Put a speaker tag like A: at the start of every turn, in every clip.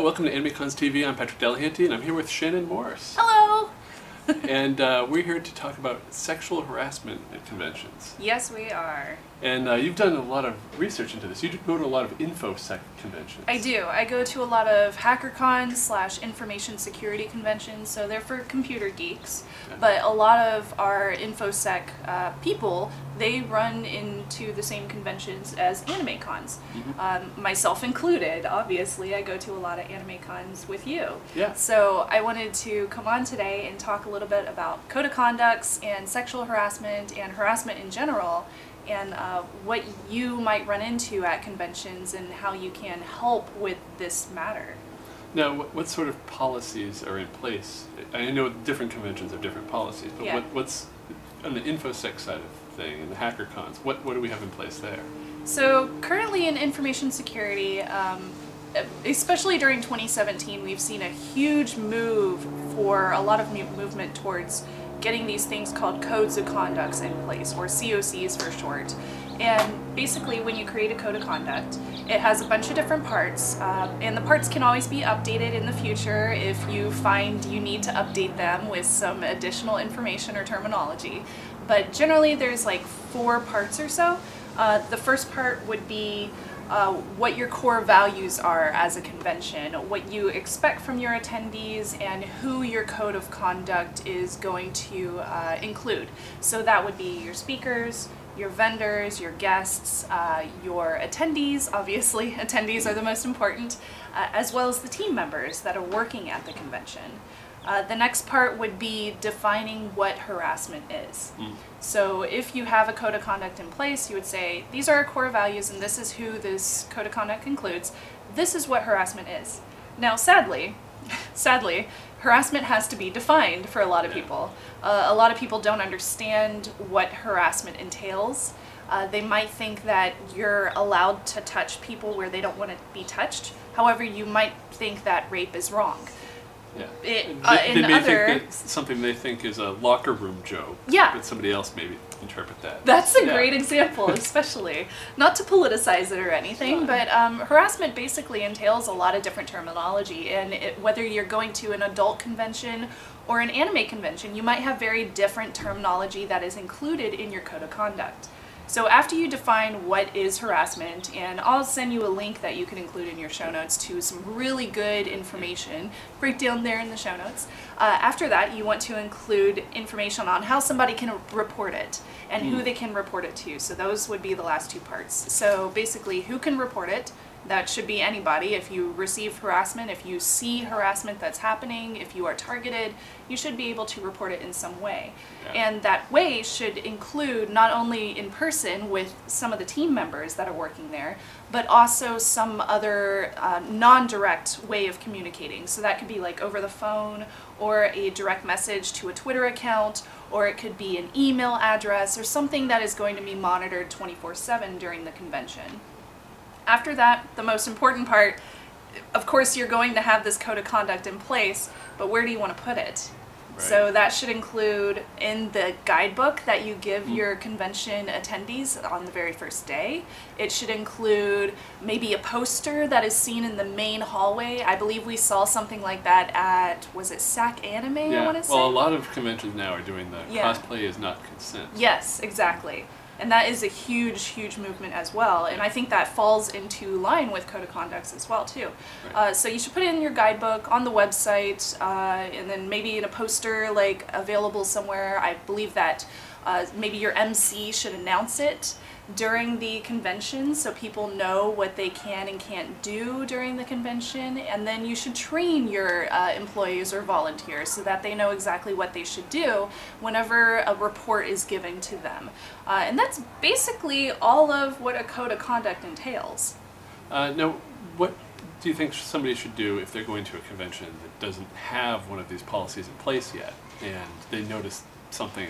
A: Hi, welcome to AnimeCons TV. I'm Patrick Delahanty, and I'm here with Shannon Morris.
B: Hello.
A: and uh, we're here to talk about sexual harassment at conventions.
B: Yes, we are.
A: And uh, you've done a lot of research into this. You go to a lot of InfoSec conventions.
B: I do. I go to a lot of HackerCon slash information security conventions, so they're for computer geeks.
A: Okay.
B: But a lot of our InfoSec uh, people, they run into the same conventions as anime cons.
A: Mhm.
B: Um, myself included, obviously. I go to a lot of anime cons with you.
A: Yeah.
B: So I wanted to come on today and talk a little bit about code of conducts and sexual harassment and harassment in general and uh, what you might run into at conventions and how you can help with this matter.
A: Now, what, what sort of policies are in place? I know different conventions have different policies, but
B: Yeah.
A: what, what's on the InfoSec side of thing and the HackerCons? What, what do we have in place there?
B: So currently in information security, um, especially during 2017, we've seen a huge move for a lot of movement towards getting these things called codes of conducts in place, or COCs for short. And basically, when you create a code of conduct, it has a bunch of different parts, uh, and the parts can always be updated in the future if you find you need to update them with some additional information or terminology. But generally, there's like four parts or so. Uh, the first part would be uh, what your core values are as a convention, what you expect from your attendees, and who your code of conduct is going to uh, include. So that would be your speakers, your vendors, your guests, uh, your attendees. Obviously, attendees are the most important, uh, as well as the team members that are working at the convention. Uh, the next part would be defining what harassment is.
A: Mm.
B: So, if you have a code of conduct in place, you would say, These are our core values, and this is who this code of conduct includes. This is what harassment is. Now, sadly, sadly, harassment has to be defined for a lot of people. Uh, a lot of people don't understand what harassment entails. Uh, they might think that you're allowed to touch people where they don't want to be touched. However, you might think that rape is wrong.
A: Yeah.
B: It-
A: they,
B: uh,
A: they
B: in
A: may
B: other-
A: think that something they think is a locker room joke.
B: Yeah.
A: But somebody else maybe interpret that.
B: That's a
A: Yeah.
B: great example, especially. Not to politicize it or anything, but um, harassment basically entails a lot of different terminology. And it, whether you're going to an adult convention or an anime convention, you might have very different terminology that is included in your code of conduct. So after you define what is harassment, and I'll send you a link that you can include in your show notes to some really good information, breakdown there in the show notes. Uh, after that, you want to include information on how somebody can report it and who
A: Mm.
B: they can report it to. So those would be the last two parts. So basically, who can report it? That should be anybody. If you receive harassment, if you see harassment that's happening, if you are targeted, you should be able to report it in some way.
A: Yeah.
B: And that way should include not only in person with some of the team members that are working there, but also some other uh, non direct way of communicating. So that could be like over the phone or a direct message to a Twitter account, or it could be an email address or something that is going to be monitored 24 7 during the convention. After that, the most important part, of course, you're going to have this code of conduct in place, but where do you want to put it? So that should include in the guidebook that you give
A: Mm.
B: your convention attendees on the very first day. It should include maybe a poster that is seen in the main hallway. I believe we saw something like that at was it SacAnime? I
A: Yeah.
B: want to say.
A: Well, a lot of conventions now are doing the
B: Yeah.
A: cosplay is not consent.
B: Yes, exactly. And that is a huge, huge movement as well. And I think that falls into line with code of conducts as well too.
A: Right.
B: Uh, so you should put it in your guidebook on the website, uh, and then maybe in a poster like available somewhere. I believe that uh, maybe your MC should announce it during the convention so people know what they can and can't do during the convention. And then you should train your uh, employees or volunteers so that they know exactly what they should do whenever a report is given to them. Uh, and that's basically all of what a code of conduct entails.
A: Uh, now, what do you think somebody should do if they're going to a convention that doesn't have one of these policies in place yet, and they notice something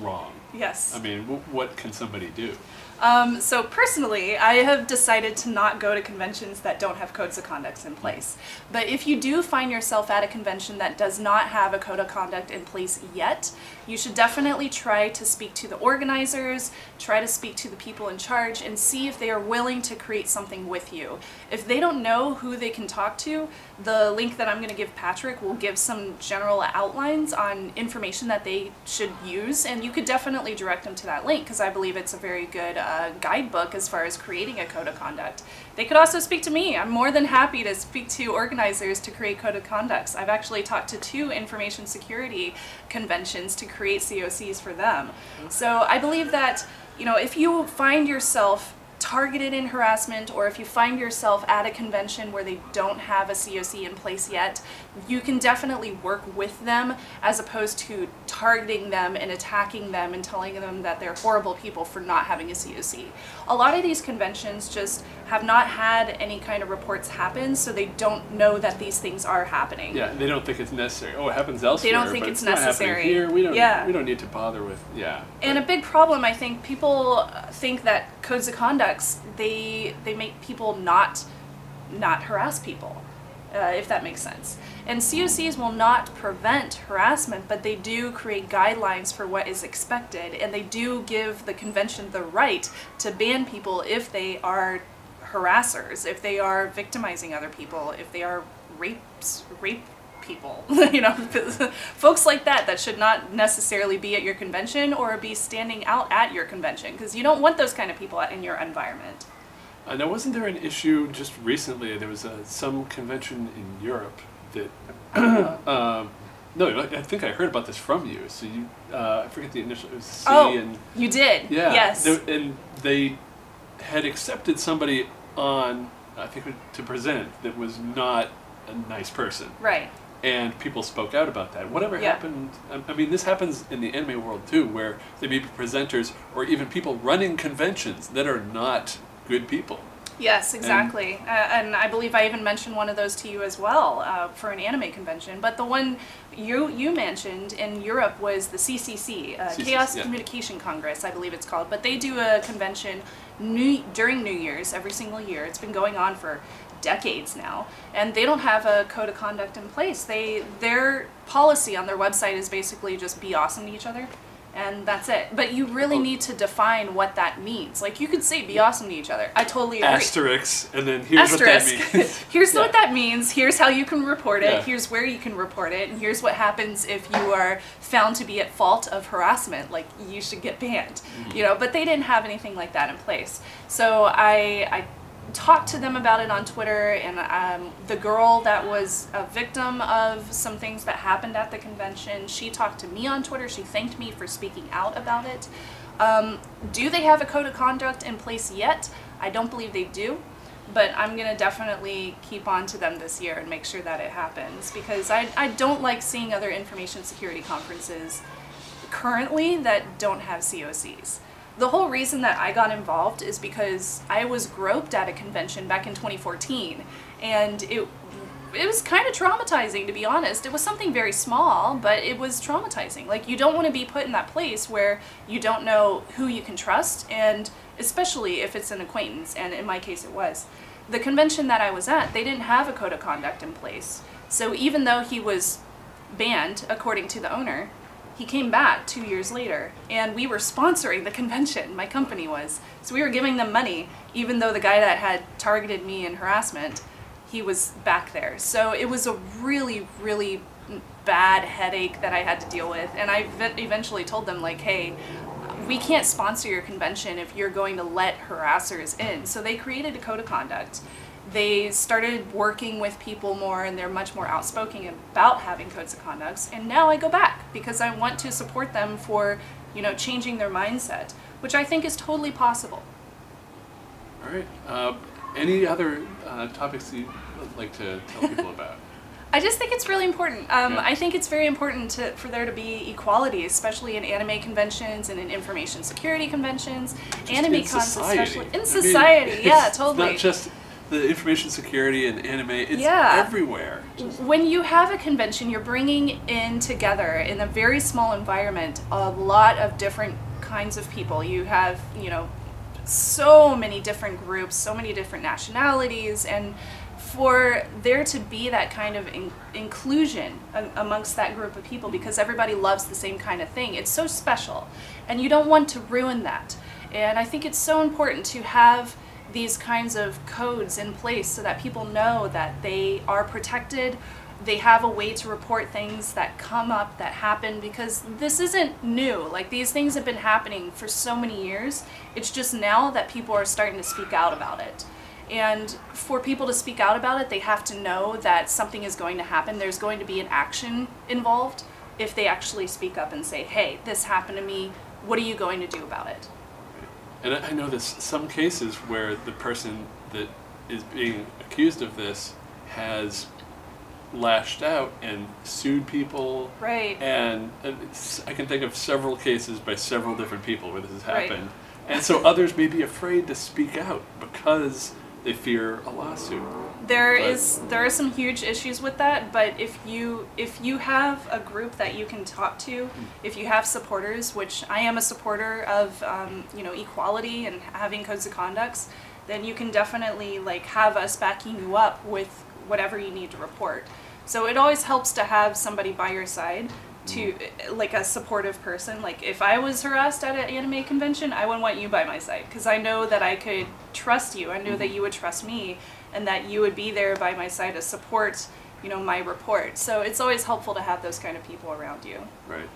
A: wrong?
B: Yes.
A: I mean, w- what can somebody do?
B: Um, so personally, I have decided to not go to conventions that don't have codes of conduct in place. But if you do find yourself at a convention that does not have a code of conduct in place yet, you should definitely try to speak to the organizers, try to speak to the people in charge, and see if they are willing to create something with you. If they don't know who they can talk to, the link that I'm going to give Patrick will give some general outlines on information that they should use, and you could definitely direct them to that link because I believe it's a very good uh, guidebook as far as creating a code of conduct. They could also speak to me. I'm more than happy to speak to organizers to create code of conducts. I've actually talked to two information security conventions to create COCs for them. So I believe that, you know, if you find yourself targeted in harassment or if you find yourself at a convention where they don't have a COC in place yet, you can definitely work with them as opposed to targeting them and attacking them and telling them that they're horrible people for not having a COC. A lot of these conventions just have not had any kind of reports happen, so they don't know that these things are happening.
A: Yeah, they don't think it's necessary. Oh, it happens elsewhere.
B: They don't think it's
A: happening
B: necessary.
A: Here, we don't.
B: Yeah.
A: We don't need to bother with. Yeah.
B: And a big problem, I think, people think that codes of conducts they they make people not not harass people, uh, if that makes sense. And COCs will not prevent harassment, but they do create guidelines for what is expected, and they do give the convention the right to ban people if they are harassers, if they are victimizing other people, if they are rapes rape people you know folks like that that should not necessarily be at your convention or be standing out at your convention because you don't want those kind of people in your environment
A: Uh, now, wasn't there an issue just recently? There was a, some convention in Europe that. um, no, I think I heard about this from you. So you, uh, I forget the initial. It was C
B: oh
A: and
B: you did
A: yeah,
B: yes
A: and they had accepted somebody on, I think, to present that was not a nice person,
B: right
A: and people spoke out about that. Whatever
B: Yeah.
A: happened? I, mean, this happens in the anime world too, where there may be presenters or even people running conventions that are not good people.
B: Yes, exactly. uh, and I believe I even mentioned one of those to you as well uh, for an anime convention. But the one you you mentioned in Europe was the CCC, uh,
A: CCC,
B: Chaos
A: yeah.
B: Communication Congress, I believe it's called. But they do a convention new, during New Year's every single year. It's been going on for decades now, and they don't have a code of conduct in place. They their policy on their website is basically just be awesome to each other. And that's it. But you really
A: Oh.
B: need to define what that means. Like you could say be awesome to each other. I totally agree
A: Asterisks, and then here's
B: asterisk.
A: what that means.
B: here's
A: Yeah.
B: what that means. Here's how you can report it.
A: Yeah.
B: Here's where you can report it. And here's what happens if you are found to be at fault of harassment. Like you should get banned.
A: Mm-hmm.
B: You know, but they didn't have anything like that in place. So I I talked to them about it on Twitter, and um, the girl that was a victim of some things that happened at the convention, she talked to me on Twitter. She thanked me for speaking out about it. Um, do they have a code of conduct in place yet? I don't believe they do, but I'm going to definitely keep on to them this year and make sure that it happens because I, I don't like seeing other information security conferences currently that don't have COCs. The whole reason that I got involved is because I was groped at a convention back in 2014 and it it was kind of traumatizing to be honest. It was something very small, but it was traumatizing. Like you don't want to be put in that place where you don't know who you can trust and especially if it's an acquaintance and in my case it was. The convention that I was at, they didn't have a code of conduct in place. So even though he was banned according to the owner, he came back two years later and we were sponsoring the convention my company was. So we were giving them money even though the guy that had targeted me in harassment he was back there. So it was a really really bad headache that i had to deal with and i eventually told them like hey we can't sponsor your convention if you're going to let harassers in. So they created a code of conduct they started working with people more and they're much more outspoken about having codes of conducts and now i go back because i want to support them for you know changing their mindset which i think is totally possible
A: All right. Uh, any other uh, topics you'd like to tell people about?
B: I just think it's really important. Um,
A: Yeah.
B: I think it's very important to, for there to be equality, especially in anime conventions and in information security conventions, anime
A: in
B: cons,
A: society.
B: especially
A: I
B: in
A: mean,
B: society. yeah,
A: it's
B: totally.
A: Not just the information security and anime; it's
B: Yeah.
A: everywhere.
B: When you have a convention, you're bringing in together in a very small environment a lot of different kinds of people. You have, you know, so many different groups, so many different nationalities, and for there to be that kind of in- inclusion a- amongst that group of people because everybody loves the same kind of thing, it's so special. And you don't want to ruin that. And I think it's so important to have these kinds of codes in place so that people know that they are protected they have a way to report things that come up that happen because this isn't new. Like these things have been happening for so many years. It's just now that people are starting to speak out about it. And for people to speak out about it, they have to know that something is going to happen. There's going to be an action involved if they actually speak up and say, hey, this happened to me. What are you going to do about it?
A: And I know there's some cases where the person that is being accused of this has lashed out and sued people.
B: Right.
A: And and I can think of several cases by several different people where this has
B: Right.
A: happened. And so others may be afraid to speak out because they fear a lawsuit.
B: There
A: But-
B: is there are some huge issues with that, but if you if you have a group that you can talk to, if you have supporters, which I am a supporter of, um, you know, equality and having codes of conducts, then you can definitely like have us backing you up with whatever you need to report. So it always helps to have somebody by your side to like a supportive person like if i was harassed at an anime convention i wouldn't want you by my side because i know that i could trust you i know that you would trust me and that you would be there by my side to support you know my report so it's always helpful to have those kind of people around you
A: Right.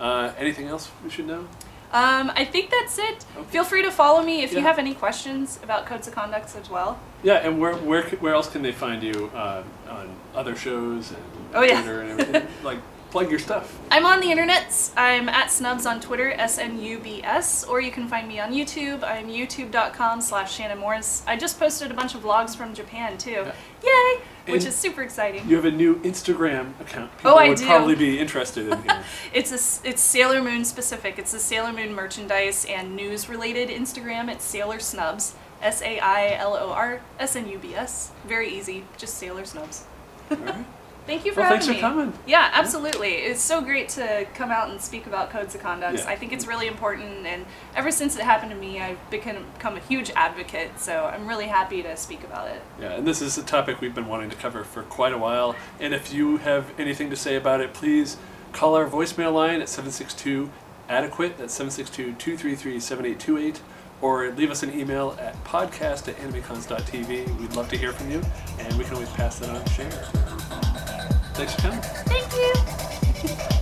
A: Uh, anything else we should know?
B: um, i think that's it
A: Okay.
B: feel free to follow me if you have any questions about codes of conduct as well
A: Yeah, and where where where else can they find you uh, on other shows and
B: Oh, yeah.
A: Twitter and everything? like plug your stuff.
B: I'm on the internets. I'm at Snubs on Twitter, S N U B S, or you can find me on YouTube. I'm youtube.com slash Shannon Morris. I just posted a bunch of vlogs from Japan too. Yay! Which
A: And
B: is super exciting.
A: You have a new Instagram account. Oh, People
B: Oh, I
A: would
B: do.
A: probably be interested in here.
B: It's a it's Sailor Moon specific. It's a Sailor Moon merchandise and news related Instagram. It's Sailor Snubs. S A I L O R S N U B S. Very easy. Just Sailor Snubs.
A: All right.
B: Thank you for
A: Well,
B: having
A: thanks for
B: me.
A: coming.
B: Yeah, absolutely. It's so great to come out and speak about codes of conduct.
A: Yeah.
B: I think it's really important, and ever since it happened to me, I've become, become a huge advocate. So I'm really happy to speak about it.
A: Yeah, and this is a topic we've been wanting to cover for quite a while. And if you have anything to say about it, please call our voicemail line at 762 adequate. That's 762 233 7828. Or leave us an email at podcast at animecons.tv. We'd love to hear from you, and we can always pass that on to share. Thanks for coming.
B: Thank you.